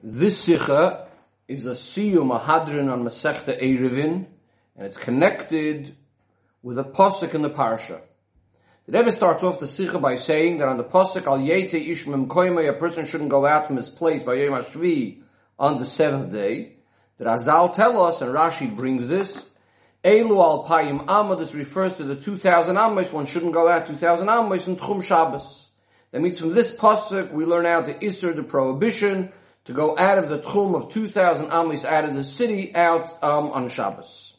This Sikha is a Siyum, a Hadran on Masechta Eruvin, and it's connected with a Pasuk in the Parsha. The Rebbe starts off the Sikha by saying that on the Pasuk, Al Yetze Ishmem Koimei, a person shouldn't go out from his place by Yom HaShvi on the seventh day. The Chazal tell us, and Rashi brings this, Elu al Payim Amma, this refers to the 2000 Amos, one shouldn't go out 2000 Amos in Tchum Shabbos. That means from this Pasuk, we learn out the Isser, the prohibition, to go out of the tchum of 2,000 amis out of the city out um, on Shabbos.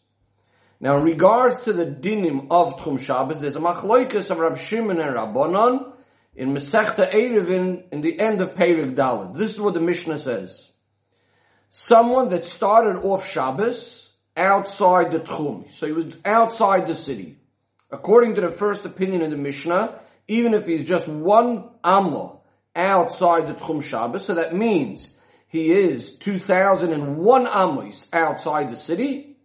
Now, in regards to the dinim of tchum Shabbos, there's a machloikas of Rab Shimon and Rabbanon in Masechta Eruvin in the end of Perik Dalit. This is what the Mishnah says. Someone that started off Shabbos outside the tchum, so he was outside the city. According to the first opinion in the Mishnah, even if he's just one amla outside the tchum Shabbos, so that means he is 2001 amos outside the city.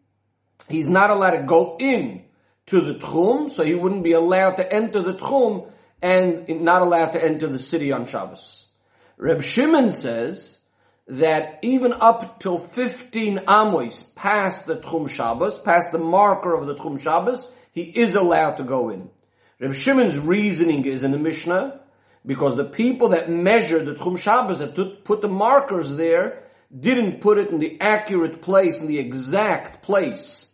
He's not allowed to go in to the Tchum, so he wouldn't be allowed to enter the Tchum and not allowed to enter the city on Shabbos. Reb Shimon says that even up till 15 amos past the Tchum Shabbos, past the marker of the Tchum Shabbos, he is allowed to go in. Reb Shimon's reasoning is in the Mishnah because the people that measured the Tchum Shabbos, that put the markers there, didn't put it in the accurate place, in the exact place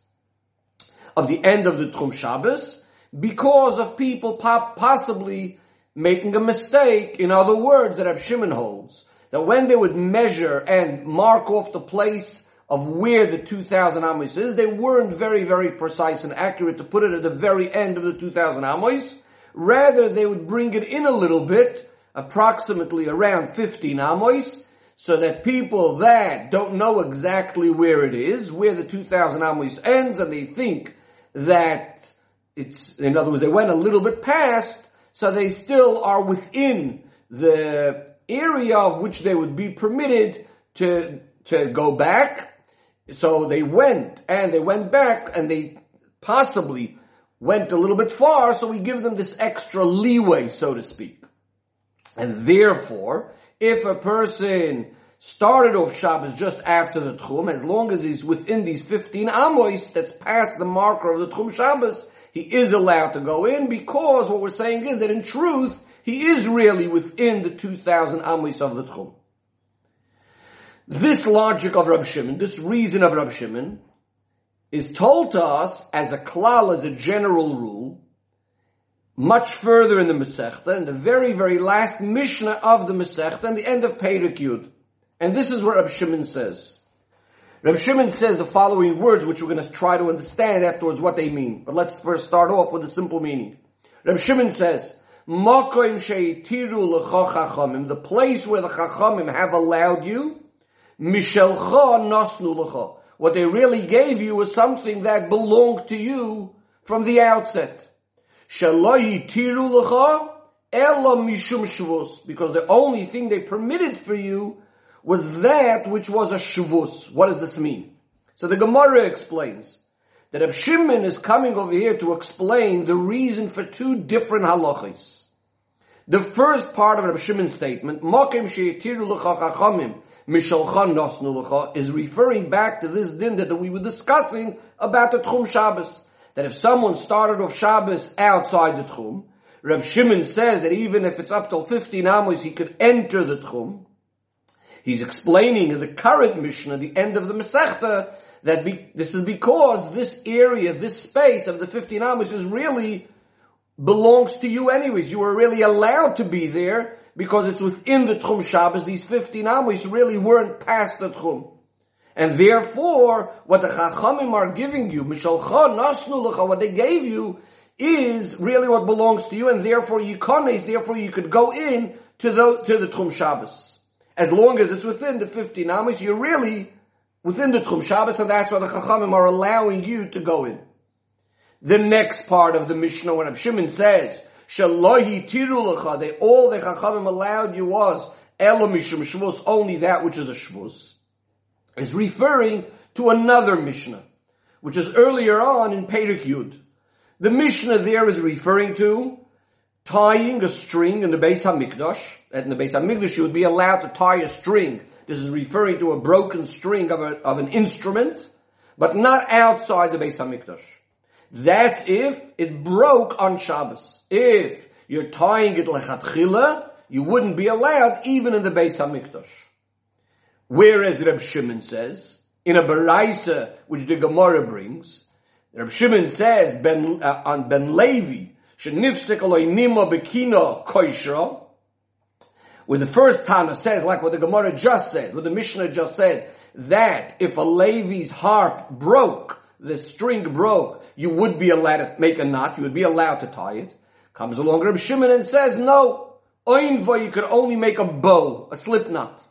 of the end of the Tchum Shabbos, because of people possibly making a mistake. In other words, that Rav Shimon holds, that when they would measure and mark off the place of where the 2000 Amos is, they weren't very, very precise and accurate to put it at the very end of the 2000 Amos, Rather, they would bring it in a little bit, approximately around 15 amos, so that people that don't know exactly where it is, where the 2000 amos ends, and they think that it's, in other words, they went a little bit past, so they still are within the area of which they would be permitted to, to go back. So they went, and they went back, and they possibly went a little bit far, so we give them this extra leeway, so to speak. And therefore, if a person started off Shabbos just after the Tchum, as long as he's within these 15 Amos that's past the marker of the Tchum Shabbos, he is allowed to go in because what we're saying is that in truth, he is really within the 2000 Amos of the Tchum. This logic of Rab Shimon, this reason of Rab Shimon, is told to us as a klal, as a general rule, much further in the Masechta, in the very, very last Mishnah of the Masechta, and the end of Peirik Yud. And this is what Reb Shimon says. Reb Shimon says the following words, which we're going to try to understand afterwards what they mean. But let's first start off with a simple meaning. Reb Shimon says, the place where the chachamim have allowed you, mishelcha nasnu lecha what they really gave you was something that belonged to you from the outset. Because the only thing they permitted for you was that which was a shavus. What does this mean? So the Gemara explains that if Shimon is coming over here to explain the reason for two different halachas. The first part of Rav Shimon's statement, Mokim she'etiru is referring back to this din that we were discussing about the Tchum Shabbos. That if someone started off Shabbos outside the Tchum, Reb Shimon says that even if it's up till 15 amos, he could enter the Tchum. He's explaining in the current Mishnah, the end of the Masechta, that be, this is because this area, this space of the 15 amos is really belongs to you anyways. You are really allowed to be there because it's within the Tchum Shabbos, these 15 Amos really weren't past the Tchum. And therefore, what the Chachamim are giving you, Mishalcha, Nasnu what they gave you, is really what belongs to you, and therefore you kones, therefore you could go in to the, to the Tchum Shabbos. As long as it's within the 15 Amos, you're really within the Tchum Shabbos, and that's why the Chachamim are allowing you to go in. The next part of the Mishnah, when Shimon says, Shalohi They all the chachamim allowed you was elamishum shvus, only that which is a shvus, is referring to another Mishnah, which is earlier on in Perik Yud. The Mishnah there is referring to tying a string in the Beis HaMikdash, in the Beis HaMikdash you would be allowed to tie a string. This is referring to a broken string of, a, of an instrument, but not outside the Beis HaMikdash. That's if it broke on Shabbos. If you're tying it lechatchila, you wouldn't be allowed even in the Beis HaMikdash. Whereas Reb Shimon says, in a Baraisa, which the Gemara brings, Reb Shimon says ben, uh, on Ben Levi, shenifsek nima bekina koishra, where the first Tana says, like what the Gemara just said, what the Mishnah just said, that if a Levi's harp broke, the string broke, you would be allowed to make a knot, you would be allowed to tie it. Comes along Reb Shimon and says, no, oinva, you could only make a bow, a slip knot.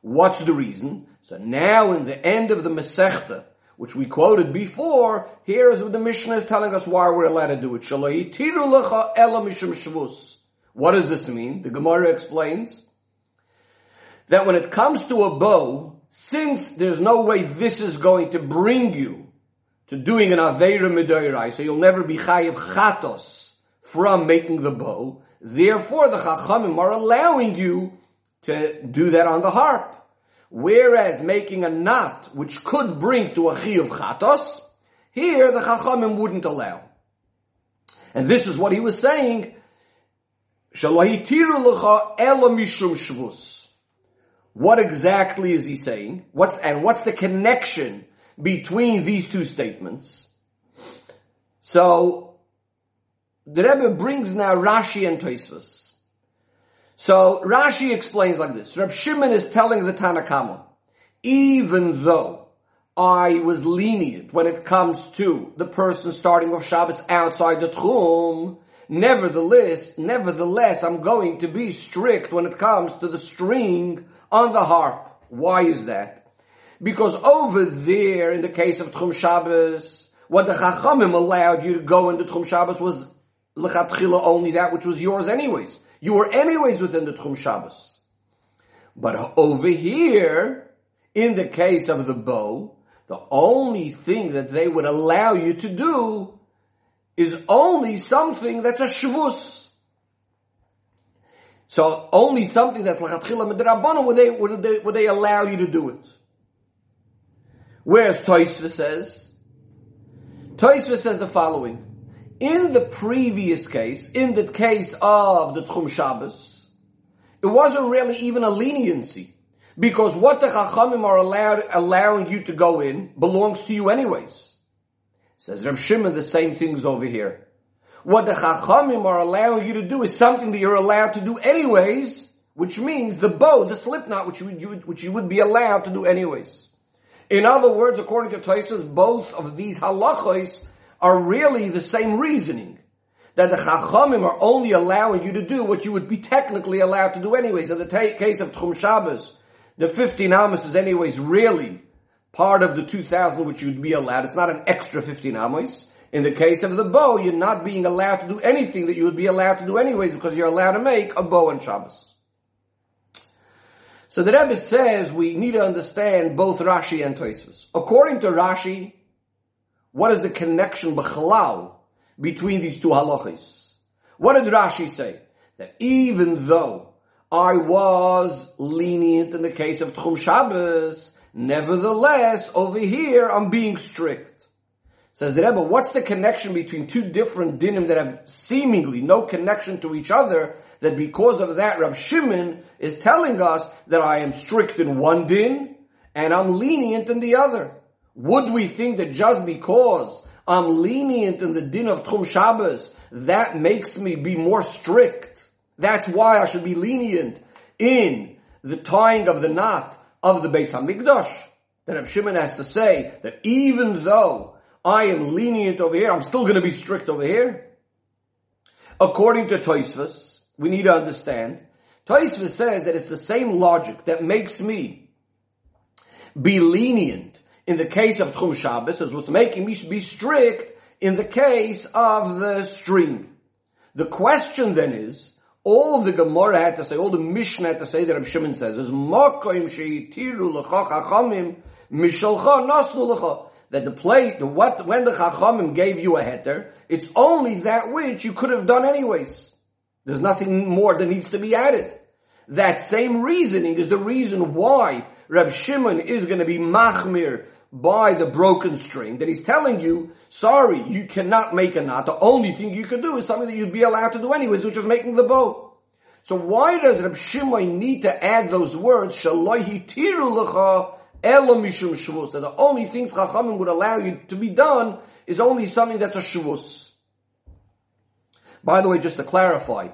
What's the reason? So now in the end of the Masechta, which we quoted before, here is what the Mishnah is telling us why we're allowed to do it. What does this mean? The Gemara explains that when it comes to a bow, since there's no way this is going to bring you to doing an Aveira Midoirai, so you'll never be Chayiv Chatos from making the bow, therefore the Chachamim are allowing you to do that on the harp. Whereas making a knot, which could bring to a chiyuv chatos, here the chachamim wouldn't allow. And this is what he was saying. What exactly is he saying? What's, and what's the connection between these two statements? So, the Rebbe brings now Rashi and Tosfos. So Rashi explains like this. Reb Shimon is telling the Tanakama, even though I was lenient when it comes to the person starting off Shabbos outside the Tchum, nevertheless, nevertheless, I'm going to be strict when it comes to the string on the harp. Why is that? Because over there, in the case of Tchum Shabbos, what the Chachamim allowed you to go into Tchum Shabbos was lechatchila only that which was yours anyways. You were anyways within the Tchum Shabbos. But over here, in the case of the bow, the only thing that they would allow you to do is only something that's a shvus. So only something that's lachatchila midrabana would they, would they, would they allow you to do it. Whereas Tosfos says, Tosfos says the following, in the previous case, in the case of the Tchum Shabbos, it wasn't really even a leniency. Because what the Chachamim are allowed, allowing you to go in belongs to you anyways. Says Reb Shimon, the same things over here. What the Chachamim are allowing you to do is something that you're allowed to do anyways, which means the bow, the slipknot, which you, which you would be allowed to do anyways. In other words, according to Tosfos, both of these halachos are really the same reasoning. That the Chachamim are only allowing you to do what you would be technically allowed to do anyways. In the t- case of Tchum Shabbos, the 15 Amos is anyways really part of the 2000 which you'd be allowed. It's not an extra 15 Amos. In the case of the bow, you're not being allowed to do anything that you would be allowed to do anyways because you're allowed to make a bow on Shabbos. So the Rebbe says we need to understand both Rashi and Tosfos. According to Rashi, what is the connection b'chalal between these two halachas? What did Rashi say? That even though I was lenient in the case of Tchum Shabbos, nevertheless, over here, I'm being strict. Says the Rebbe, what's the connection between two different dinim that have seemingly no connection to each other, that because of that, Rab Shimon is telling us that I am strict in one din, and I'm lenient in the other. Would we think that just because I'm lenient in the din of Tchum Shabbos, that makes me be more strict? That's why I should be lenient in the tying of the knot of the Beis Hamikdash. That Reb Shimon has to say that even though I am lenient over here, I'm still going to be strict over here. According to Tosfos, we need to understand. Tosfos says that it's the same logic that makes me be lenient in the case of Tchum Shabbos is what's making me be strict in the case of the string. The question then is, all the Gemara had to say, all the Mishnah had to say that Reb Shimon says is Makoim sheitiru l'cha chachamim mishalcha nasnu l'cha. That the play, the what, when the chachamim gave you a heter, it's only that which you could have done anyways. There's nothing more that needs to be added. That same reasoning is the reason why Reb Shimon is going to be machmir by the broken string, that he's telling you, sorry, you cannot make a knot. The only thing you can do is something that you'd be allowed to do anyways, which is making the bow. So why does Reb Shimon need to add those words, shalohi tiru lecha mishum that the only things Chachamim would allow you to be done is only something that's a shavus. By the way, just to clarify,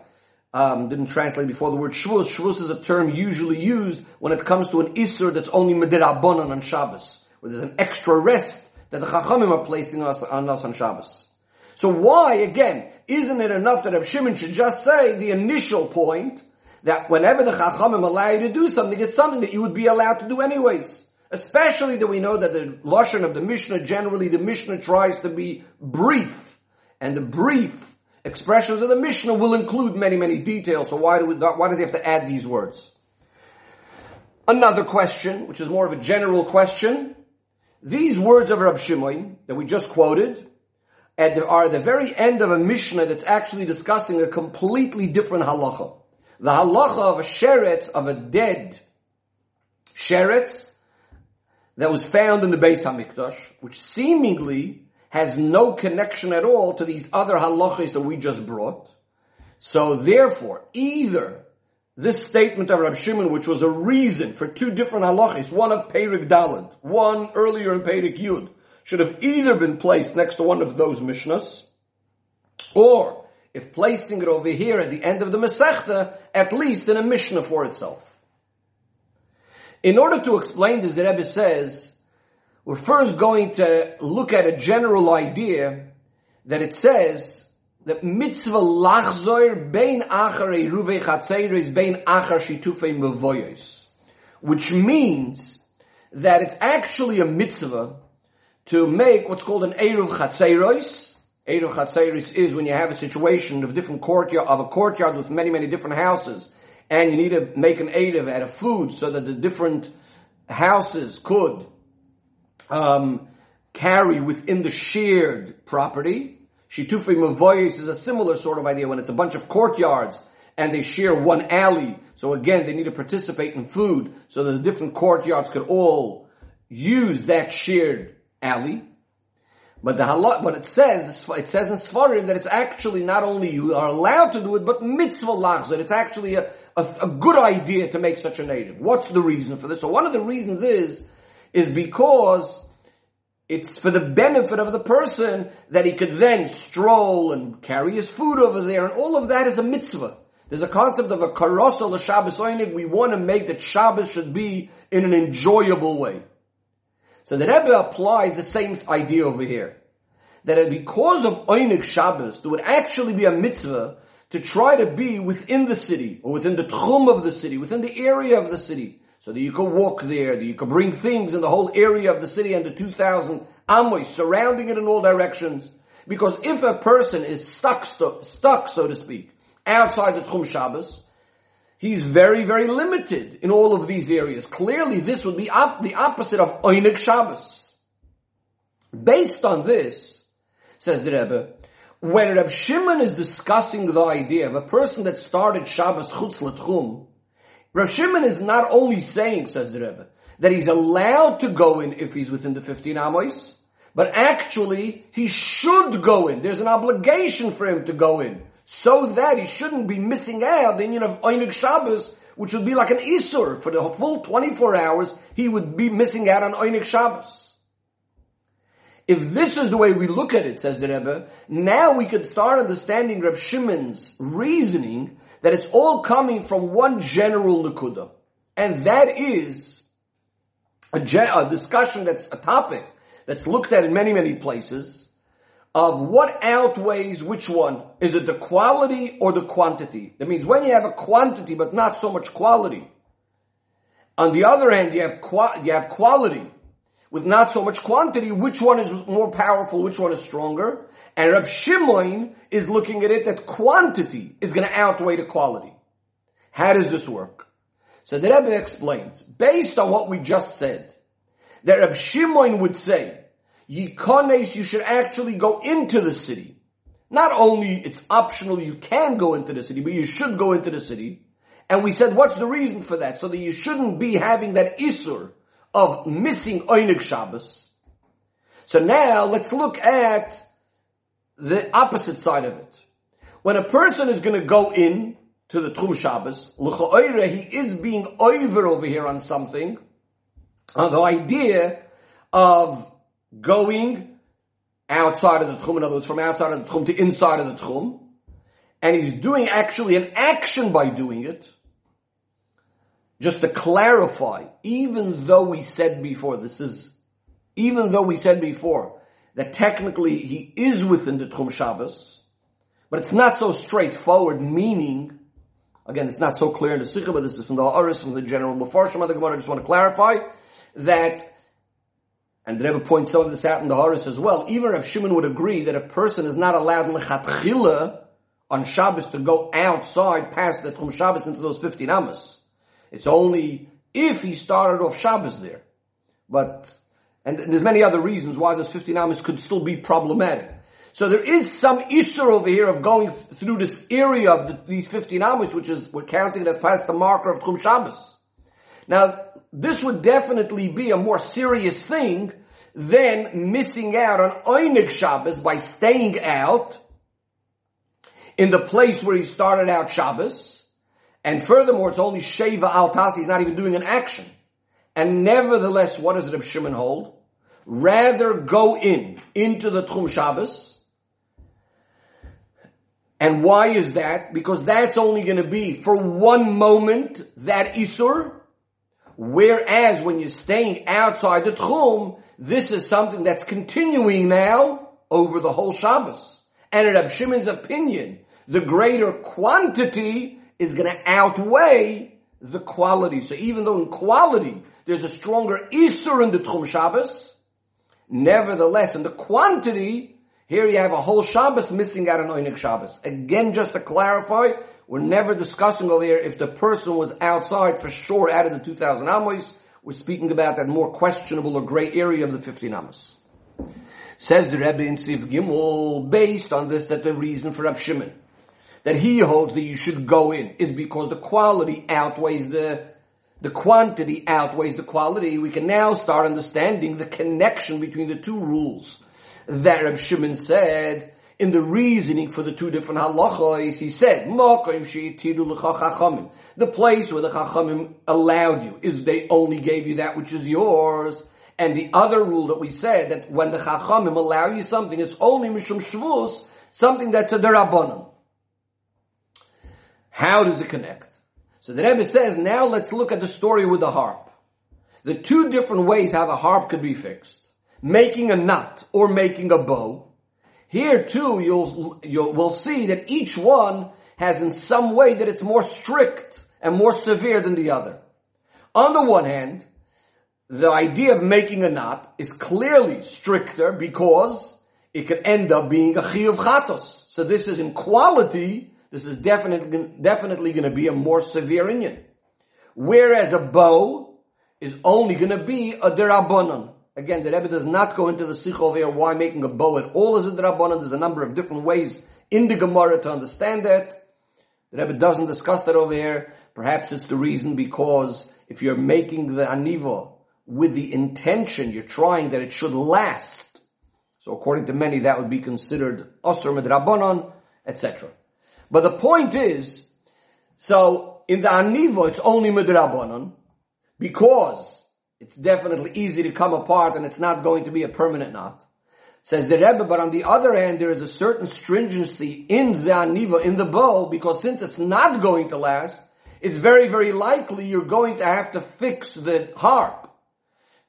um, didn't translate before the word shvus. Shvus is a term usually used when it comes to an isur that's only medirabonon on Shabbos, where there's an extra rest that the chachamim are placing us, on us on Shabbos. So why, again, isn't it enough that Rav Shimon should just say the initial point that whenever the chachamim allow you to do something, it's something that you would be allowed to do anyways. Especially that we know that the lashon of the Mishnah, generally the Mishnah tries to be brief, and the brief expressions of the Mishnah will include many, many details. So why do we, why does he have to add these words? Another question, which is more of a general question. These words of Rab Shimon that we just quoted are at the very end of a Mishnah that's actually discussing a completely different halacha. The halacha of a sheretz, of a dead sheretz, that was found in the Beis Hamikdash, which seemingly has no connection at all to these other halachas that we just brought. So therefore, either this statement of Rab Shimon, which was a reason for two different halachas, one of Perik Dalad, one earlier in Perik Yud, should have either been placed next to one of those Mishnahs, or if placing it over here at the end of the Masechta, at least in a Mishnah for itself. In order to explain this, the Rebbe says, we're first going to look at a general idea that it says that mitzvah lachzoir bein achar eruvei chatzeires bein achar shitufei mevoyos, which means that it's actually a mitzvah to make what's called an eruv chatzeiros. Eruv chatzeiros is when you have a situation of different courtyard of a courtyard with many many different houses, and you need to make an eruv out of food so that the different houses could um, carry within the shared property. Shitufi Mavoyis is a similar sort of idea when it's a bunch of courtyards and they share one alley. So again, they need to participate in food so that the different courtyards could all use that shared alley. But the halot, but it says, it says in Sfarim that it's actually not only you are allowed to do it, but mitzvah lachzor. It's actually a, a, a, good idea to make such a native. What's the reason for this? So one of the reasons is is because it's for the benefit of the person that he could then stroll and carry his food over there, and all of that is a mitzvah. There's a concept of a karosel the Shabbos Oinig. We want to make that Shabbos should be in an enjoyable way. So the Rebbe applies the same idea over here. That because of Oinig Shabbos, there would actually be a mitzvah to try to be within the city, or within the tchum of the city, within the area of the city, so that you could walk there, that you could bring things in the whole area of the city and the 2,000 amoy surrounding it in all directions. Because if a person is stuck, stuck, so to speak, outside the Tchum Shabbos, he's very, very limited in all of these areas. Clearly, this would be op- the opposite of Oinig Shabbos. Based on this, says the Rebbe, when Reb Shimon is discussing the idea of a person that started Shabbos chutz l'tchum, Rav Shimon is not only saying, says the Rebbe, that he's allowed to go in if he's within the 15 amos, but actually he should go in. There's an obligation for him to go in, so that he shouldn't be missing out the union of Oinig Shabbos, which would be like an Isur. For the full 24 hours, he would be missing out on Oinig Shabbos. If this is the way we look at it, says the Rebbe, now we could start understanding Rav Shimon's reasoning that it's all coming from one general Nakuda. And that is a, a discussion that's a topic that's looked at in many, many places of what outweighs which one. Is it the quality or the quantity? That means when you have a quantity but not so much quality. On the other hand, you have, you have quality with not so much quantity. Which one is more powerful? Which one is stronger? And Rab Shimon is looking at it that quantity is going to outweigh the quality. How does this work? So the Rebbe explains, based on what we just said, that Rab Shimon would say, Yikones, you should actually go into the city. Not only it's optional, you can go into the city, but you should go into the city. And we said, what's the reason for that? So that you shouldn't be having that isur of missing Oinig Shabbos. So now let's look at the opposite side of it. When a person is going to go in to the Tchum Shabbos, he is being over over here on something, on the idea of going outside of the Tchum, in other words, from outside of the Tchum to inside of the Tchum, and he's doing actually an action by doing it, just to clarify, even though we said before, this is, even though we said before, that technically he is within the Tchum Shabbos, but it's not so straightforward, meaning, again, it's not so clear in the Sikha, but this is from the Ha'aris, from the general Mefarshim of the Gemara, I just want to clarify that, and the Rebbe points some of this out in the Ha'aris as well, even if Shimon would agree that a person is not allowed lechatchila on Shabbos to go outside past the Tchum Shabbos into those 15 Amos. It's only if he started off Shabbos there. But, and there's many other reasons why those 15 Amos could still be problematic. So there is some issue over here of going through this area of the, these 15 Amos, which is, we're counting it as past the marker of Tchum Shabbos. Now, this would definitely be a more serious thing than missing out on Oinig Shabbos by staying out in the place where he started out Shabbos and furthermore, it's only Sheva al Tasi, he's not even doing an action. And nevertheless, what does Reb Shimon hold? Rather go in, into the Tchum Shabbos. And why is that? Because that's only going to be for one moment, that Isur. Whereas when you're staying outside the Tchum, this is something that's continuing now over the whole Shabbos. And in Reb Shimon's opinion, the greater quantity is going to outweigh the quality. So even though in quality there's a stronger Isur in the Tchum Shabbos, nevertheless in the quantity, here you have a whole Shabbos missing out on Oinik Shabbos. Again, just to clarify, we're never discussing over here if the person was outside for sure out of the 2000 Amos. We're speaking about that more questionable or gray area of the 15 Amos. Says the Rebbe in Siv Gimel, based on this, that the reason for Rav Shimon that he holds that you should go in is because the quality outweighs the the quantity outweighs the quality. We can now start understanding the connection between the two rules that Reb Shimon said in the reasoning for the two different halachos. He said, the place where the chachamim allowed you is they only gave you that which is yours. And the other rule that we said that when the chachamim allow you something, it's only mishum shvus, something that's a derabanan. How does it connect? So the Rebbe says, now let's look at the story with the harp. The two different ways how the harp could be fixed. Making a knot or making a bow. Here too, you'll, you'll, we'll see that each one has in some way that it's more strict and more severe than the other. On the one hand, the idea of making a knot is clearly stricter because it could end up being a chiyuv chatos. So this is in quality this is definitely, definitely going to be a more severe inyan. Whereas a bow is only going to be a derabanan. Again, the Rebbe does not go into the sikh over here why making a bow at all is a derabanan. There's a number of different ways in the Gemara to understand that. The Rebbe doesn't discuss that over here. Perhaps it's the reason because if you're making the aniva with the intention, you're trying that it should last. So according to many, that would be considered asr medrabanan, etc. But the point is, so in the Aniva, it's only Midrabanan, because it's definitely easy to come apart and it's not going to be a permanent knot. Says the Rebbe, but on the other hand, there is a certain stringency in the Aniva, in the bow, because since it's not going to last, it's very, very likely you're going to have to fix the harp,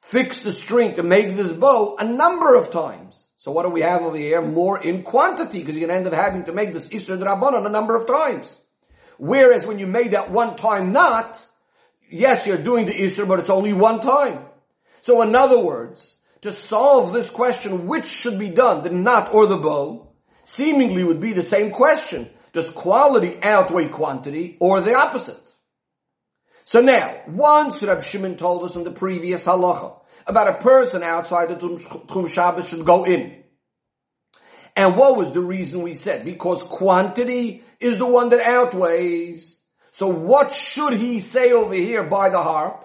fix the string to make this bow a number of times. So what do we have over here? More in quantity, because you're going to end up having to make this Isra Rabbanon a number of times. Whereas when you made that one time not, yes, you're doing the Isra, but it's only one time. So in other words, to solve this question, which should be done, the knot or the bow, seemingly would be the same question. Does quality outweigh quantity or the opposite? So now, once Rav Shimon told us in the previous halacha about a person outside the Tchum Shabbos should go in. And what was the reason we said? Because quantity is the one that outweighs. So what should he say over here by the harp?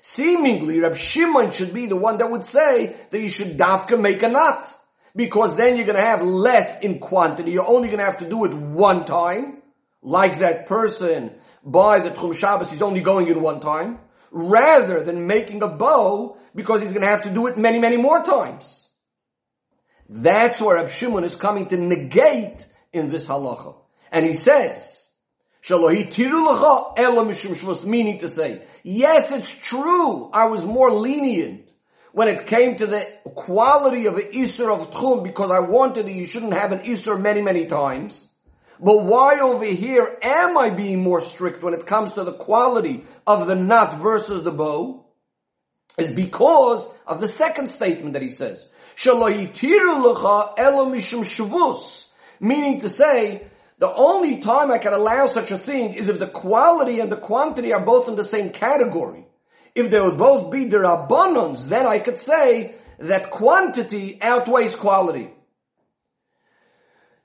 Seemingly, Reb Shimon should be the one that would say that you should dafka make a knot. Because then you're gonna have less in quantity. You're only gonna have to do it one time. Like that person by the Tchum Shabbos, he's only going in one time. Rather than making a bow because he's gonna have to do it many, many more times. That's where Reb Shimon is coming to negate in this halacha. And he says, meaning to say, yes, it's true, I was more lenient when it came to the quality of the Isser of Tchum because I wanted that you shouldn't have an Isser many, many times. But why over here am I being more strict when it comes to the quality of the knot versus the bow? Is because of the second statement that he says. Meaning to say, the only time I can allow such a thing is if the quality and the quantity are both in the same category. If they would both be the rabbanons, then I could say that quantity outweighs quality.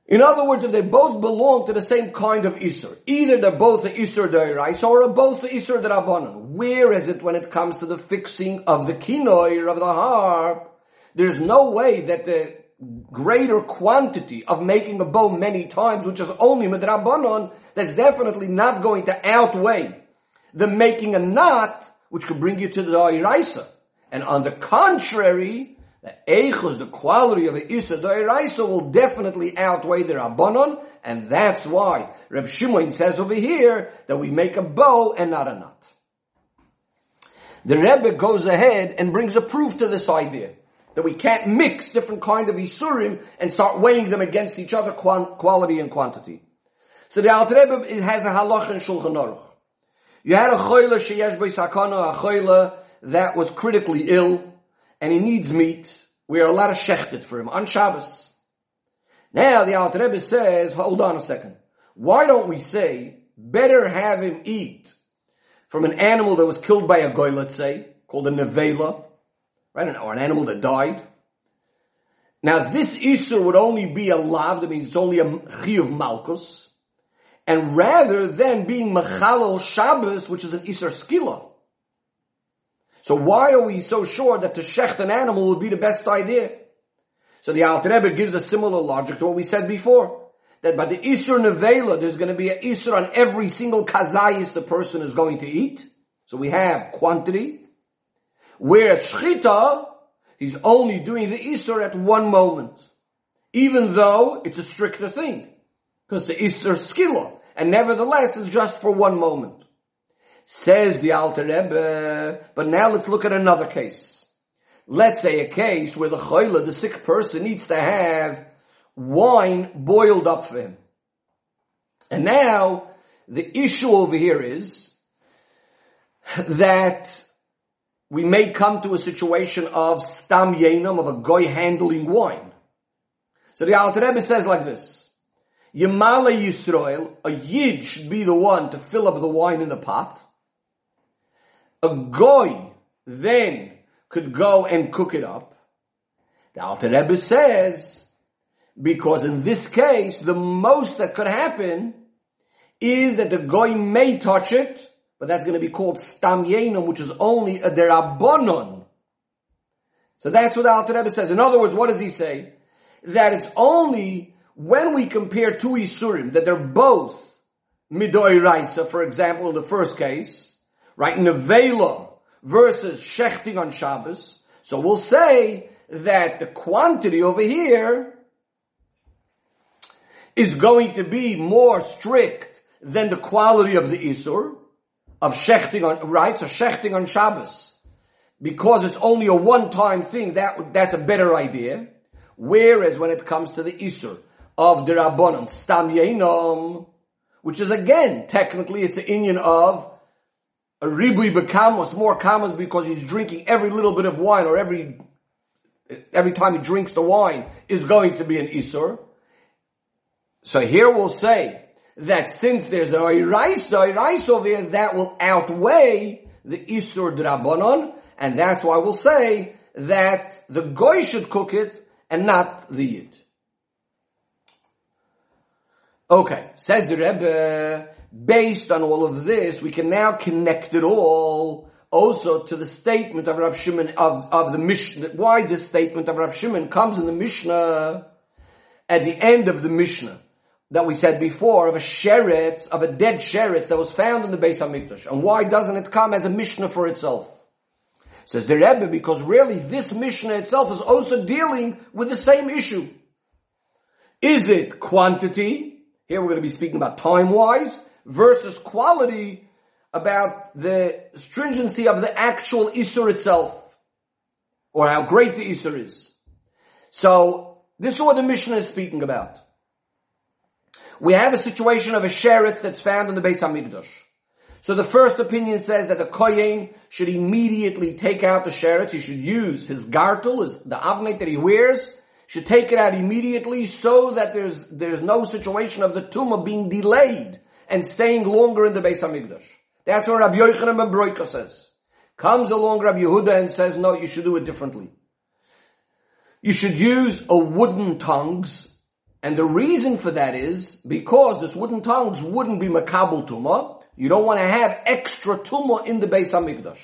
In other words, if they both belong to the same kind of Isser, either they're both the Isser Deiraisa or both the Isser Rabbanon. Where is it when it comes to the fixing of the kinoir, of the harp? There's no way that the greater quantity of making a bow many times, which is only midrabanon, that's definitely not going to outweigh the making a knot, which could bring you to the Iraisa. And on the contrary, the eichus, the quality of the Isa Iraisa will definitely outweigh the Rabbanon, and that's why Reb Shimon says over here that we make a bow and not a knot. The Rebbe goes ahead and brings a proof to this idea that we can't mix different kind of isurim and start weighing them against each other, quality and quantity. So the Alter Rebbe it has a halach in Shulchan Aruch. You had a choyle sheyesh sakana, a choyle that was critically ill, and he needs meat. We are allowed to shechted for him on Shabbos. Now the Alter Rebbe says, hold on a second. Why don't we say, better have him eat from an animal that was killed by a goy, let's say, called a nevela, right? Or an animal that died. Now this Isur would only be a lav, that means it's only a of malchus. And rather than being machalal Shabbos, which is an Isur skila. So why are we so sure that to shecht an animal would be the best idea? So the Alter Rebbe gives a similar logic to what we said before. That by the Isur Nevela, there's going to be an Isur on every single kazayis the person is going to eat. So we have quantity. Whereas Shchita, he's only doing the Isser at one moment. Even though it's a stricter thing. Because the Isser skilla. And nevertheless, it's just for one moment. Says the Alter Rebbe, but now let's look at another case. Let's say a case where the choyle, the sick person, needs to have wine boiled up for him. And now, the issue over here is that we may come to a situation of stam yenam, of a goy handling wine. So the Alter Rebbe says like this, Yemala Yisrael, a yid should be the one to fill up the wine in the pot. A goy then could go and cook it up. The Alter Rebbe says, because in this case, the most that could happen is that the goy may touch it, but that's going to be called stam yenum, which is only a derabonon. So that's what the Alter Rebbe says. In other words, what does he say? That it's only when we compare two Isurim, that they're both midoi raisa, for example, in the first case, right, nevela versus shechting on Shabbos. So we'll say that the quantity over here is going to be more strict than the quality of the Isur of shechting on, right? So shechting on Shabbos. Because it's only a one-time thing, that, that's a better idea. Whereas when it comes to the Isur of the Rabbanon, Stam which is again, technically it's an Indian of a ribui bekamos, more kamos because he's drinking every little bit of wine or every, every time he drinks the wine is going to be an Isur. So here we'll say, that since there's a rice, the rice over here, that will outweigh the Isur Drabonon, and that's why we'll say that the Goy should cook it and not the Yid. Okay, says the Rebbe, based on all of this, we can now connect it all also to the statement of Rav Shimon of, of the Mishnah. Why this statement of Rav Shimon comes in the Mishnah at the end of the Mishnah that we said before of a sheretz, of a dead sheretz that was found in the Beis Hamikdash. And why doesn't it come as a Mishnah for itself? Says the Rebbe, because really this Mishnah itself is also dealing with the same issue. Is it quantity? Here we're going to be speaking about time-wise versus quality about the stringency of the actual Isur itself. Or how great the Isur is. So, this is what the Mishnah is speaking about. We have a situation of a sheretz that's found in the Beis Hamikdash. So the first opinion says that the kohen should immediately take out the sheretz. He should use his gartel, his, the avnet that he wears, should take it out immediately so that there's, there's no situation of the tumah being delayed and staying longer in the Beis Hamikdash. That's what Rabbi Yochanan ben Broika says. Comes along Rabbi Yehuda and says, no, you should do it differently. You should use a wooden tongs, and the reason for that is because this wooden tongs wouldn't be makabel tumah. You don't want to have extra tumah in the Beis Hamikdash.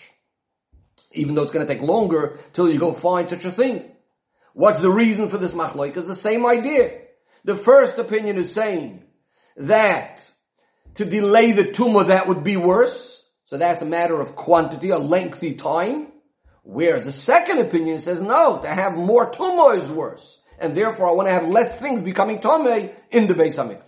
Even though it's going to take longer till you go find such a thing. What's the reason for this machloik? It's the same idea. The first opinion is saying that to delay the tumah, that would be worse. So that's a matter of quantity, a lengthy time. Whereas the second opinion says no, to have more tumah is worse. And therefore I want to have less things becoming tumah in the Beis HaMikdash.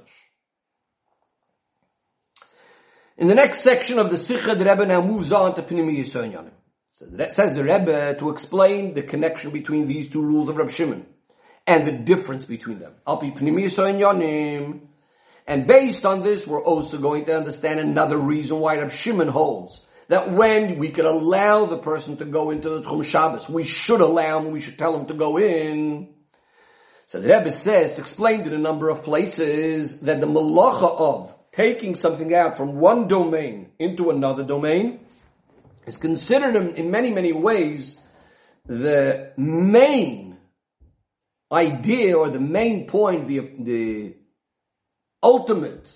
In the next section of the Sikha, the Rebbe now moves on to Pnimi Yisonyanim. So that says the Rebbe to explain the connection between these two rules of Reb Shimon and the difference between them. Al Pnimi Yisonyanim. And based on this, we're also going to understand another reason why Rab Shimon holds that when we could allow the person to go into the Tchum Shabbos, we should allow him, we should tell him to go in. So the Rebbe says, explained in a number of places, that the malacha of taking something out from one domain into another domain is considered in many, many ways the main idea or the main point, the, the ultimate,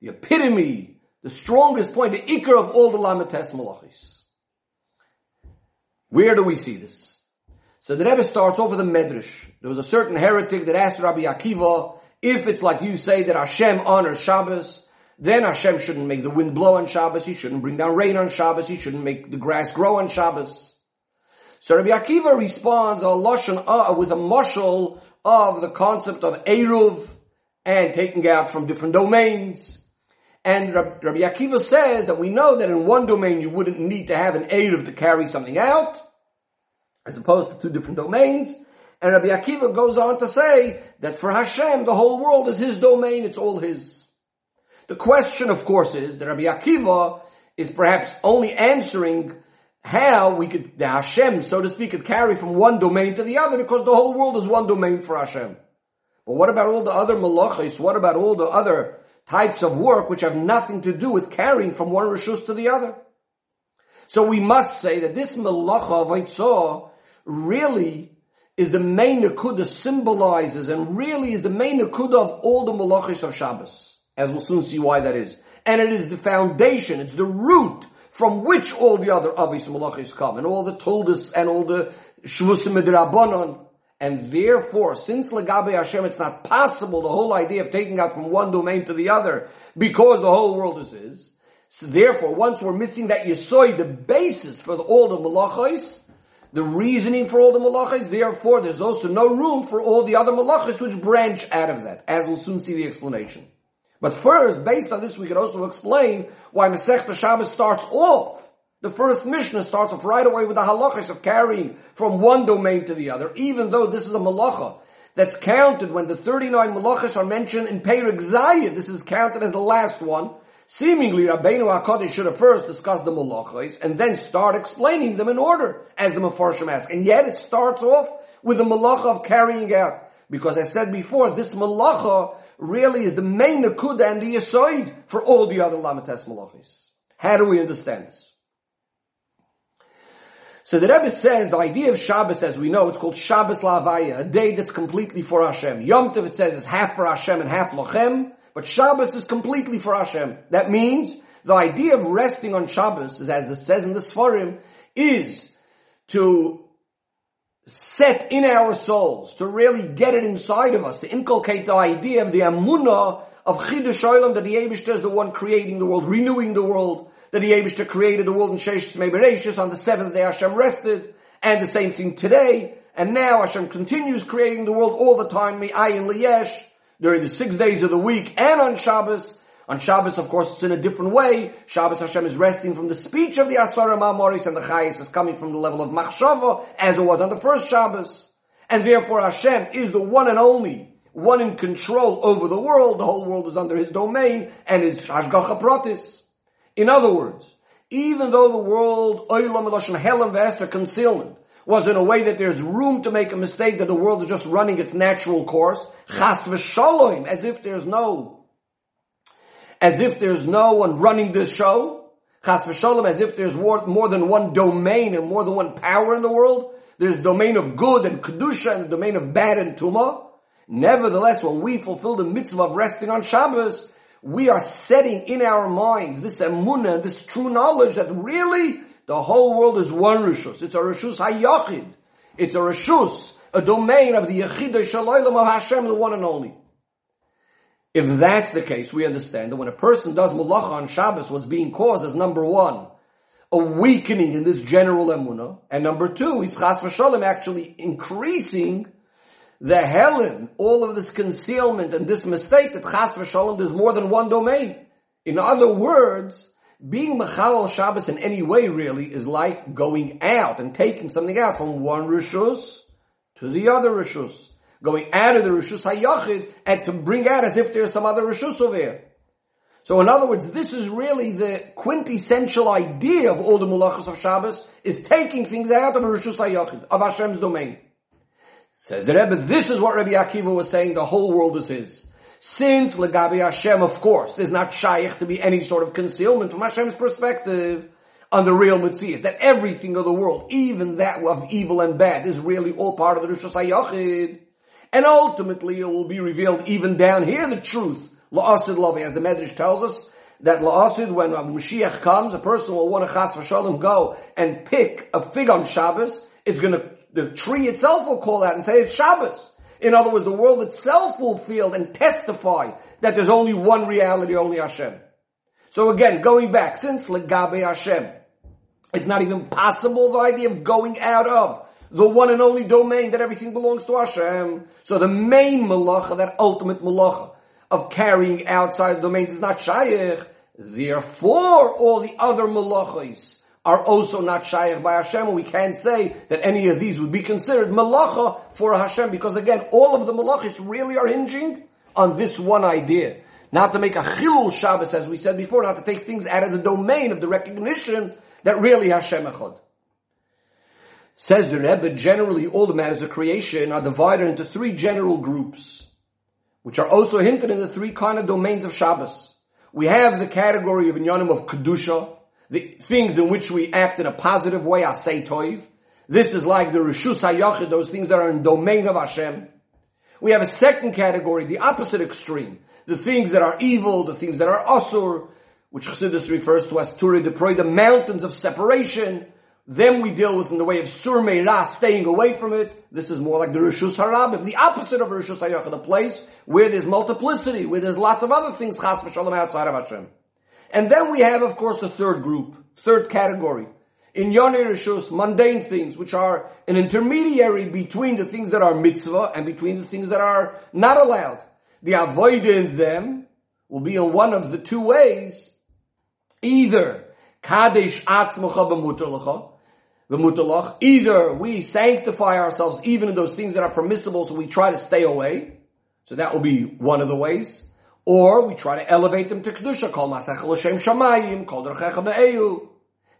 the epitome, the strongest point, the ikr of all the lamates malachis. Where do we see this? So the Rebbe starts off with a medrash. There was a certain heretic that asked Rabbi Akiva, if it's like you say that Hashem honors Shabbos, then Hashem shouldn't make the wind blow on Shabbos, he shouldn't bring down rain on Shabbos, he shouldn't make the grass grow on Shabbos. So Rabbi Akiva responds a uh, with a mushal of the concept of Eruv, and taking out from different domains. And Rabbi Akiva says that we know that in one domain you wouldn't need to have an Erev to carry something out, as opposed to two different domains. And Rabbi Akiva goes on to say that for Hashem, the whole world is his domain, it's all his. The question, of course, is that Rabbi Akiva is perhaps only answering how we could, the Hashem, so to speak, could carry from one domain to the other because the whole world is one domain for Hashem. But what about all the other malachis? What about all the other types of work which have nothing to do with carrying from one rishus to the other? So we must say that this malacha of really is the main nakuda symbolizes and really is the main nakuda of all the malachis of Shabbos. As we'll soon see why that is. And it is the foundation, it's the root from which all the other avis malachis come, and all the toldas and all the shvusim midrabanon and therefore, since Lagabe Hashem, it's not possible, the whole idea of taking out from one domain to the other, because the whole world is his. So therefore, once we're missing that Yesoy, the basis for the, all the malachos, the reasoning for all the malachos, therefore there's also no room for all the other malachos which branch out of that, as we'll soon see the explanation. But first, based on this, we could also explain why Masech Shabbos starts off the first Mishnah starts off right away with the halachas of carrying from one domain to the other, even though this is a malacha that's counted when the 39 malachas are mentioned in Perik Zayid. This is counted as the last one. Seemingly, Rabbeinu HaKadosh should have first discussed the malachas and then start explaining them in order, as the Mefarshim ask. And yet it starts off with the malacha of carrying out. Because I said before, this malacha really is the main nakuda and the yasoid for all the other lamates malachas. How do we understand this? So the Rebbe says the idea of Shabbos, as we know, it's called Shabbos Lavaya, a day that's completely for Hashem. Yom Tov, it says, is half for Hashem and half Lochem. But Shabbos is completely for Hashem. That means the idea of resting on Shabbos, as it says in the Sfarim, is to set in our souls, to really get it inside of us, to inculcate the idea of the amunah of Chidush Olam, that the Abishter is the one creating the world, renewing the world, that the Abishter created the world in Sheshis Mebereshis, on the seventh day Hashem rested, and the same thing today, and now Hashem continues creating the world all the time, Me Mi'ayin Liyesh, during the six days of the week, and on Shabbos, on Shabbos, of course, it's in a different way. Shabbos Hashem is resting from the speech of the Asara Ma'amoris and the Chayis is coming from the level of Machshava, as it was on the first Shabbos. And therefore Hashem is the one and only one in control over the world. The whole world is under his domain and his hashgacha pratis. In other words, even though the world, oilam eloshen helam v'ester concealment, was in a way that there's room to make a mistake that the world is just running its natural course, chas v'shalom, as if there's no, as if there's no one running this show, chas v'shalom, as if there's more than one domain and more than one power in the world, there's domain of good and kedusha and the domain of bad and tumah, Nevertheless, when we fulfill the mitzvah of resting on Shabbos, we are setting in our minds this emunah, this true knowledge that really the whole world is one rishus. It's a rishus hayachid. It's a rishus, a domain of the yechid shalaylam of Hashem, the one and only. If that's the case, we understand that when a person does malacha on Shabbos, what's being caused is number one, a weakening in this general emunah, and number two, is chas actually increasing the Helen, all of this concealment and this mistake that Chas v'Shalom, there's more than one domain. In other words, being Mechal Shabbos in any way really is like going out and taking something out from one Rishus to the other Rishus. Going out of the Rishus HaYachid and to bring out as if there's some other Rishus over there. So in other words, this is really the quintessential idea of all the Mulachas of Shabbos, is taking things out of Rishus HaYachid, of Hashem's domain. Says the Rebbe, this is what Rabbi Akiva was saying, the whole world is his. Since Legabi Hashem, of course, there's not shaykh to be any sort of concealment from Hashem's perspective on the real Mitzvah, that everything of the world, even that of evil and bad, is really all part of the Rishus HaYachid. And ultimately it will be revealed even down here, the truth. La'asid Lavi, as the Medrash tells us, that La'asid, when Mashiach comes, a person will want to chas v'shalom go and pick a fig on Shabbos, it's gonna the tree itself will call out and say it's Shabbos. In other words, the world itself will feel and testify that there's only one reality, only Hashem. So again, going back, since Legabe Hashem, it's not even possible the idea of going out of the one and only domain that everything belongs to Hashem. So the main malacha, that ultimate malacha of carrying outside domains is not shaykh. Therefore, all the other malachas are also not shaykh by Hashem, we can't say that any of these would be considered malacha for Hashem, because again, all of the malachis really are hinging on this one idea. Not to make a chilul Shabbos, as we said before, not to take things out of the domain of the recognition that really Hashem echad. Says the Rebbe, generally all the matters of creation are divided into three general groups, which are also hinted in the three kind of domains of Shabbos. We have the category of inyanim of kedusha, the things in which we act in a positive way, I say toiv. This is like the Rishus HaYachid, those things that are in domain of Hashem. We have a second category, the opposite extreme. The things that are evil, the things that are asur, which Chassidus refers to as Turi Deproy, the mountains of separation. Then we deal with in the way of Sur Meirah, staying away from it. This is more like the Rishus Harabim, the opposite of Rishus HaYachid, a place where there's multiplicity, where there's lots of other things, Chas V'Shalom, outside of Hashem. And then we have, of course, the third group, third category. In Yonei Rishus, mundane things, which are an intermediary between the things that are mitzvah and between the things that are not allowed. The avoided in them will be in one of the two ways. Either kadesh atzmocha b'mutalach, either we sanctify ourselves even in those things that are permissible, so we try to stay away. So that will be one of the ways. Or we try to elevate them to Kedusha, call Masach L'Shem Shamayim, call Derchecha Be'eyu.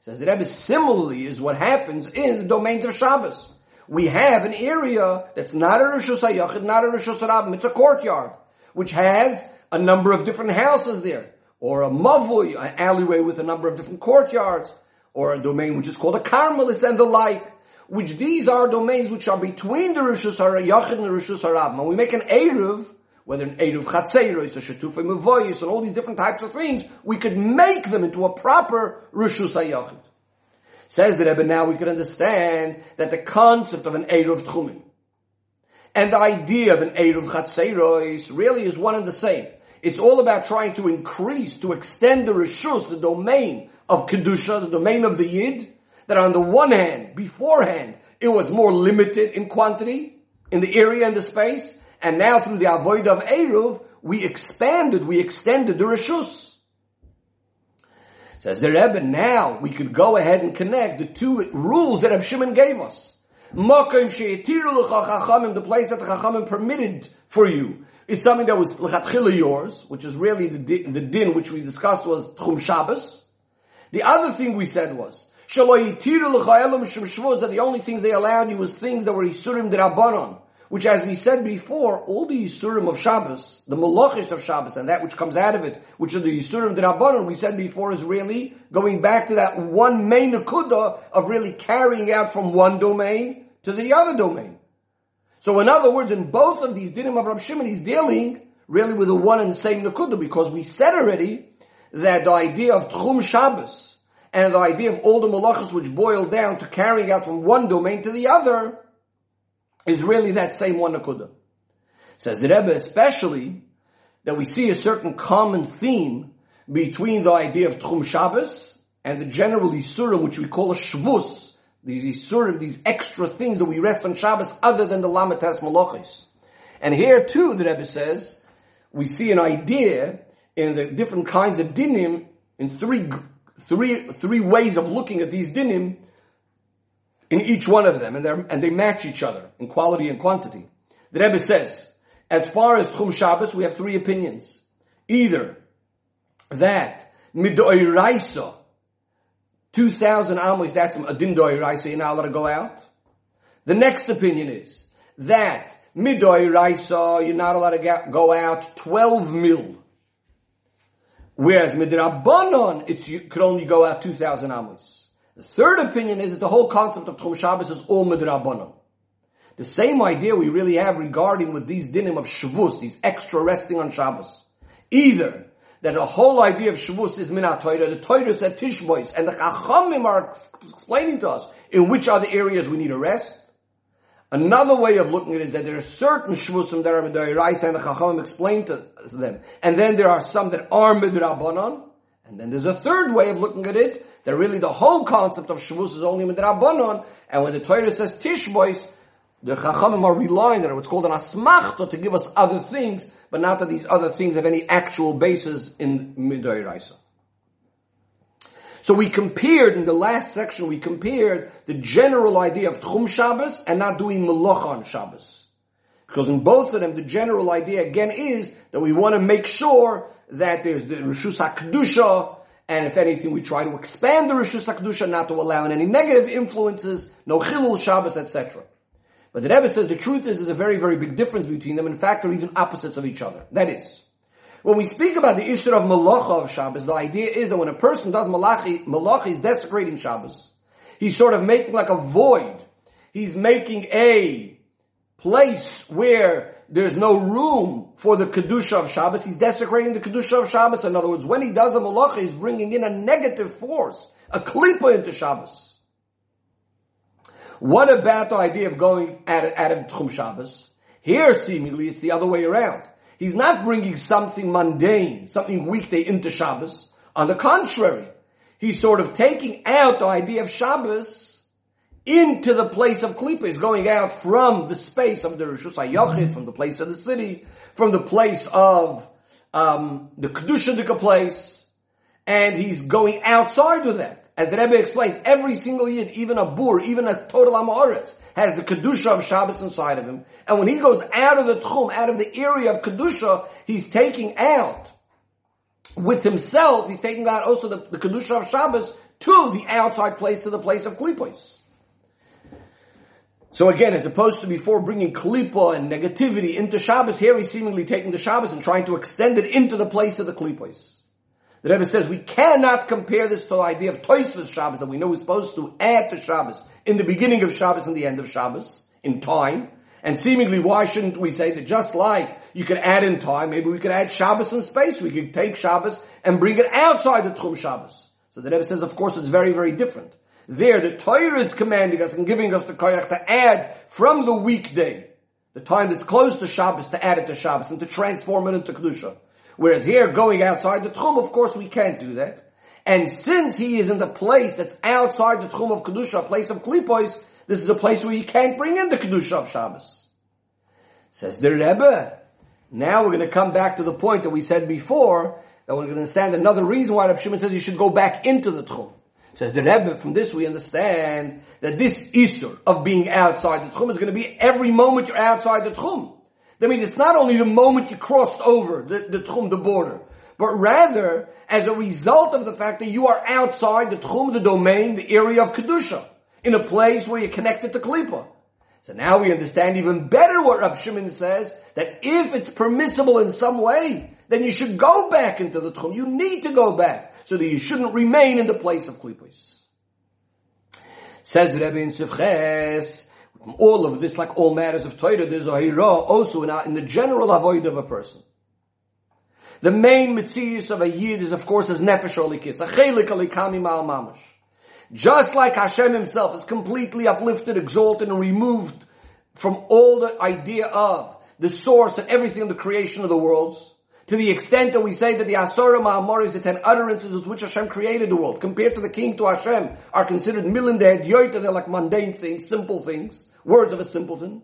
Says the Rebbe, similarly is what happens in the domains of Shabbos. We have an area that's not a Rishus HaYachid, not a Rishus HaRabim, it's a courtyard, which has a number of different houses there, or a mavui, an alleyway with a number of different courtyards, or a domain which is called a Carmelis and the like, which these are domains which are between the Rishus HaYachid and the Rishus HaRabim. And we make an Eruv whether an Eruv Chatzeiros or Shetufay Mavoyis and all these different types of things, we could make them into a proper Rishus HaYachid. Says the Rebbe, now we could understand that the concept of an Eruv Tchumin and the idea of an Eruv Chatzeiros really is one and the same. It's all about trying to increase, to extend the Rishus, the domain of Kedusha, the domain of the Yid, that on the one hand, beforehand, it was more limited in quantity, in the area and the space, and now through the avoid of Eruv, we expanded, we extended the Rishus. Says the Rebbe, now we could go ahead and connect the two rules that Reb Shimon gave us. The place that the Chachamim permitted for you, is something that was lechatchila yours, which is really the din, the din which we discussed was Tchum Shabbos. The other thing we said was, that the only things they allowed you was things that were Isurim Rabbanon, which as we said before, all the Yisurim of Shabbos, the Malachis of Shabbos, and that which comes out of it, which are the Yisurim of Rabbanon, we said before is really going back to that one main Nakuda of really carrying out from one domain to the other domain. So in other words, in both of these dinim of Rav Shimon, he's dealing really with the one and same Nakuda, because we said already that the idea of Tchum Shabbos, and the idea of all the malachas which boil down to carrying out from one domain to the other is really that same one nakuda. Says the Rebbe especially that we see a certain common theme between the idea of Tchum Shabbos and the general Isurim which we call a Shvus, these Isurim, these extra things that we rest on Shabbos other than the Lamatas Malachis. And here too, the Rebbe says, we see an idea in the different kinds of dinim in three three three ways of looking at these dinim in each one of them, and, and they match each other in quality and quantity. The Rebbe says, as far as Tchum Shabbos, we have three opinions. Either that midoiraisa, two thousand amos, that's a din doiraisa, you're not allowed to go out. The next opinion is that midoiraisa, you're not allowed to go out twelve mil. Whereas midrabanon, it's you could only go out two thousand amos. The third opinion is that the whole concept of Tchum Shabbos is all midrabanon. The same idea we really have regarding with these dinim of Shvus, these extra resting on Shabbos. Either that the whole idea of Shvus is minat Torah, the Torah said Tishbois, and the Chachamim are explaining to us in which other areas we need a rest. Another way of looking at it is that there are certain shvusim that are midoraisa and the chachamim explain to them, and then there are some that are midrabanon, and then there's a third way of looking at it that really the whole concept of shvus is only midrabanon, and when the Torah says tishbois, the chachamim are relying on what's called an asmachta to give us other things, but not that these other things have any actual basis in midoraisa. So we compared, in the last section, we compared the general idea of Tchum Shabbos and not doing Melacha on Shabbos. Because in both of them, the general idea again is that we want to make sure that there's the Rishus HaKedusha, and if anything, we try to expand the Rishus HaKedusha, not to allow any negative influences, no Chilul Shabbos, etc. But the Rebbe says the truth is there's a very, very big difference between them. In fact, they're even opposites of each other. That is, when we speak about the Isra of Malacha of Shabbos, the idea is that when a person does Malachi, Malachi is desecrating Shabbos. He's sort of making like a void. He's making a place where there's no room for the Kedusha of Shabbos. He's desecrating the Kedusha of Shabbos. In other words, when he does a Malacha, he's bringing in a negative force, a klipa into Shabbos. What about the idea of going out of, out of Tchum Shabbos? Here, seemingly, it's the other way around. He's not bringing something mundane, something weekday into Shabbos. On the contrary, he's sort of taking out the idea of Shabbos into the place of Klippa. Going out from the space of the Rishus HaYachid, from the place of the city, from the place of um, the Kedusha place, and he's going outside with that. As the Rebbe explains, every single yid, even a bur, even a total amoritz, has the kedusha of Shabbos inside of him. And when he goes out of the tchum, out of the area of kedusha, he's taking out with himself. He's taking out also the, the kedusha of Shabbos to the outside place, to the place of klipos. So again, as opposed to before bringing klipa and negativity into Shabbos, here he's seemingly taking the Shabbos and trying to extend it into the place of the klipos. The Rebbe says we cannot compare this to the idea of Toysvus Shabbos that we know we're supposed to add to Shabbos in the beginning of Shabbos and the end of Shabbos in time. And seemingly, why shouldn't we say that just like you could add in time, maybe we could add Shabbos in space. We could take Shabbos and bring it outside the Tchum Shabbos. So the Rebbe says, of course, it's very, very different. There, the Torah is commanding us and giving us the koyach to add from the weekday, the time that's close to Shabbos, to add it to Shabbos and to transform it into Kedusha. Whereas here, going outside the Tchum, of course, we can't do that. And since he is in the place that's outside the Tchum of Kedusha, a place of Klipos, this is a place where you can't bring in the Kedusha of Shabbos. Says the Rebbe. Now we're going to come back to the point that we said before, that we're going to understand another reason why Rav Shimon says you should go back into the Tchum. Says the Rebbe, from this we understand that this Isur of being outside the Tchum is going to be every moment you're outside the Tchum. That means it's not only the moment you crossed over the, the Tchum, the border, but rather as a result of the fact that you are outside the Tchum, the domain, the area of Kedusha, in a place where you're connected to Klippa. So now we understand even better what Rab Shimon says, that if it's permissible in some way, then you should go back into the Tchum. You need to go back, so that you shouldn't remain in the place of Klippos. Says the Rebbe in Sivches, all of this, like all matters of Torah, there's a hira also in, in the general avoid of a person. The main mitzias of a yid is, of course, his nefesh olikis, a chelik alikami mal mamash. Just like Hashem himself is completely uplifted, exalted, and removed from all the idea of the source and everything in the creation of the worlds, to the extent that we say that the Asara Ma'amor is the ten utterances with which Hashem created the world, compared to the king to Hashem, are considered milinded, yoita, they're like mundane things, simple things, words of a simpleton.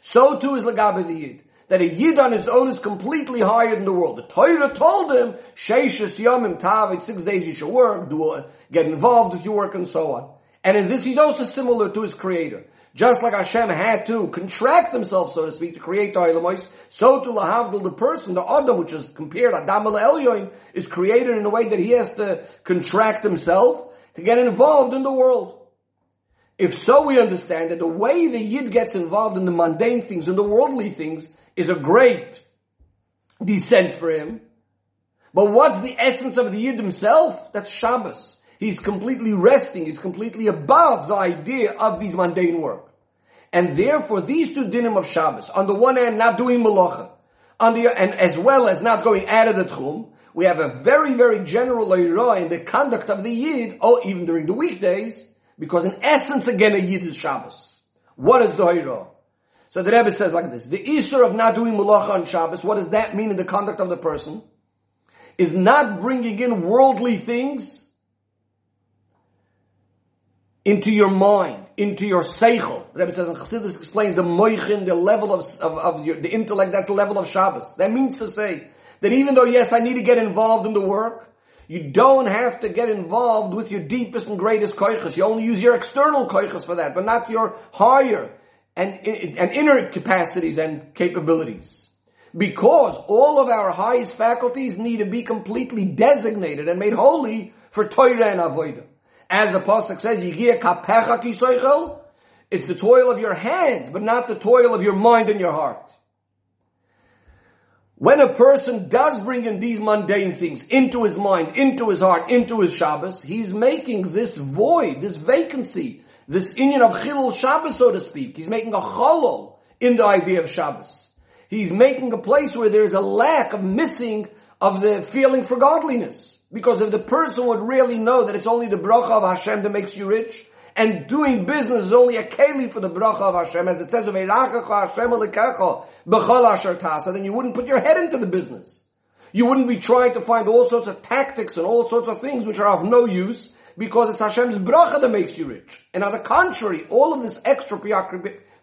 So too is Lagabe the Yid that a Yid on his own is completely higher than the world. The Torah told him, Sheishas Yomim Tav, six days you should work, do get involved with your work and so on. And in this he's also similar to his creator. Just like Hashem had to contract himself, so to speak, to create the Oilamos, so to Lahavdil, the person, the Adam, which is compared, Adam Elyoim, is created in a way that he has to contract himself to get involved in the world. If so, we understand that the way the Yid gets involved in the mundane things and the worldly things is a great descent for him. But what's the essence of the Yid himself? That's Shabbos. He's completely resting. He's completely above the idea of these mundane work. And therefore, these two dinim of Shabbos, on the one hand, not doing malacha, on the, and as well as not going out of the tchum, we have a very, very general loira in the conduct of the Yid, oh, even during the weekdays, because in essence, again, a Yid is Shabbos. What is the loira? So the Rebbe says like this, the Isser of not doing malacha on Shabbos, what does that mean in the conduct of the person? Is not bringing in worldly things into your mind, into your seichel. Rebbe says, and Chassidus explains the moichin, the level of, of, of your, the intellect, that's the level of Shabbos. That means to say that even though, yes, I need to get involved in the work, you don't have to get involved with your deepest and greatest koiches. You only use your external koiches for that, but not your higher, and, and inner capacities and capabilities. Because all of our highest faculties need to be completely designated and made holy for Torah and Avodah. As the Pasuk says, Yigia kapecha kisoichel, it's the toil of your hands, but not the toil of your mind and your heart. When a person does bring in these mundane things into his mind, into his heart, into his Shabbos, he's making this void, this vacancy, this inyan of Chilul Shabbos, so to speak. He's making a cholol in the idea of Shabbos. He's making a place where there's a lack of missing of the feeling for godliness. Because if the person would really know that it's only the bracha of Hashem that makes you rich, and doing business is only a keli for the bracha of Hashem, as it says of Hashem then you wouldn't put your head into the business. You wouldn't be trying to find all sorts of tactics and all sorts of things which are of no use because it's Hashem's bracha that makes you rich. And on the contrary, all of this extra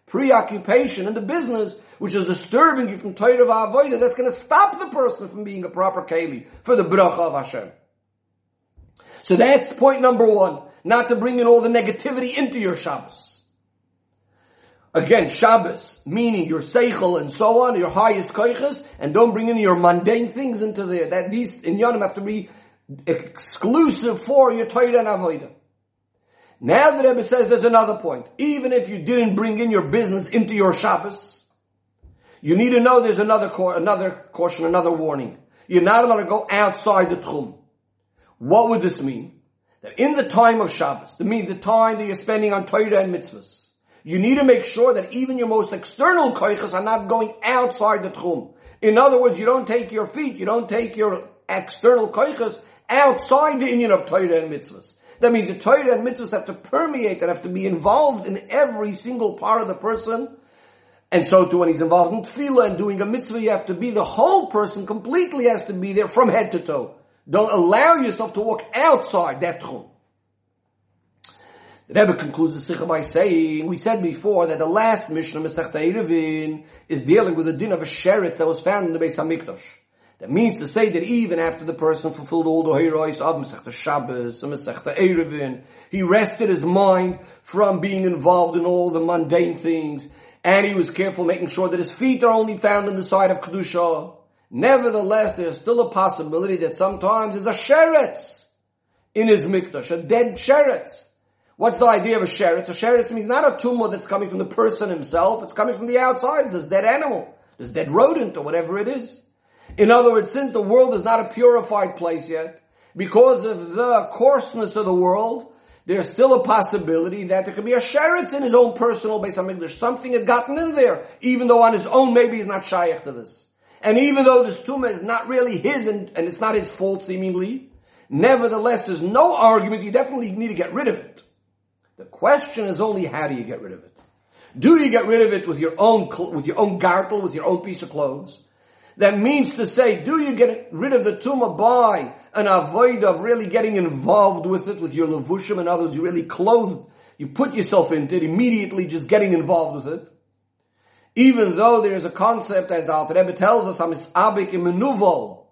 preoccupation in the business, which is disturbing you from Torah Avodah, that's going to stop the person from being a proper keli for the bracha of Hashem. So that's point number one. Not to bring in all the negativity into your Shabbos. Again, Shabbos, meaning your seichel and so on, your highest koiches, and don't bring in your mundane things into there. That these in Yonim have to be exclusive for your Torah and Avodah. Now the Rebbe says there's another point. Even if you didn't bring in your business into your Shabbos, you need to know there's another another caution, another warning. You're not allowed to go outside the Tchum. What would this mean? That in the time of Shabbos, that means the time that you're spending on Torah and mitzvahs, You need to make sure that even your most external koiches are not going outside the tchum. In other words, you don't take your feet, you don't take your external koiches outside the union of Torah and mitzvahs. That means the Torah and mitzvahs have to permeate and have to be involved in every single part of the person. And so too when he's involved in tefillah and doing a mitzvah, you have to be the whole person completely has to be there from head to toe. Don't allow yourself to walk outside that tchum. The Rebbe concludes the Sikha by saying, we said before that the last Mishnah, Masech Eruvin, is dealing with the din of a sheretz that was found in the Beis HaMikdash. That means to say that even after the person fulfilled all the heroes of Masech Shabbos Masech he rested his mind from being involved in all the mundane things, and he was careful making sure that his feet are only found in the side of Kedusha. Nevertheless, there's still a possibility that sometimes there's a sheretz in his mikdash, a dead sheretz. What's the idea of a sheretz? A sheretz means not a tumah that's coming from the person himself, it's coming from the outside. It's a dead animal, this dead rodent or whatever it is. In other words, since the world is not a purified place yet, because of the coarseness of the world, there's still a possibility that there could be a sheretz in his own personal Beis HaMikdash. Something had gotten in there, even though on his own maybe he's not shaykh to this. And even though this tumah is not really his and, and it's not his fault seemingly, nevertheless there's no argument, you definitely need to get rid of it. The question is only how do you get rid of it? Do you get rid of it with your own, with your own gartel, with your own piece of clothes? That means to say, do you get rid of the tumah by an avoid of really getting involved with it, with your levushim, and others, you really clothe, you put yourself into it, immediately just getting involved with it. Even though there is a concept, as the Alter Rebbe tells us, misabik imenuvo,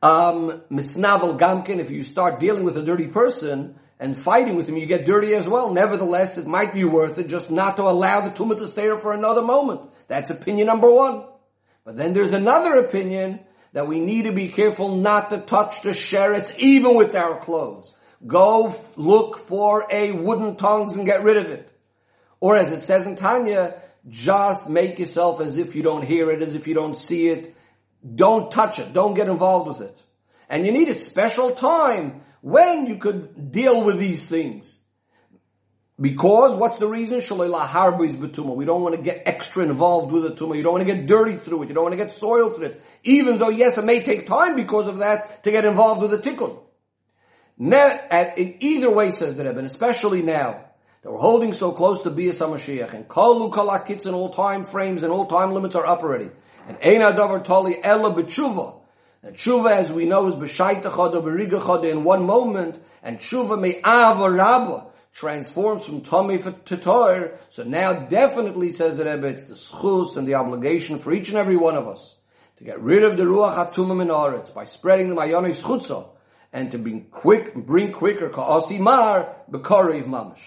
um, misnavel gamkin, if you start dealing with a dirty person, and fighting with him, you get dirty as well. Nevertheless, it might be worth it just not to allow the tumah to stay there for another moment. That's opinion number one. But then there's another opinion that we need to be careful not to touch the sheretz even with our clothes. Go look for a wooden tongs and get rid of it. Or as it says in Tanya, just make yourself as if you don't hear it, as if you don't see it. Don't touch it. Don't get involved with it. And you need a special time when you could deal with these things. Because what's the reason? We don't want to get extra involved with the tumah. You don't want to get dirty through it. You don't want to get soiled through it. Even though, yes, it may take time because of that to get involved with the tikkun. either way, says the Rebbe, and especially now, that we're holding so close to Bias HaMashiach, and kalu kalakits in all time frames and all time limits are up already. And Eina Davar Tali Ella B'tshuva, and tshuva, as we know, is b'shaita chada, b'riga chada in one moment, and tshuva me'ava rabba transforms from tummy to tor. So now definitely, says the Rebbe, it's the schus and the obligation for each and every one of us to get rid of the ruach hatumah minaretz by spreading the mayonei schutza and to bring quick, bring quicker ka'asimar b'karev mamash.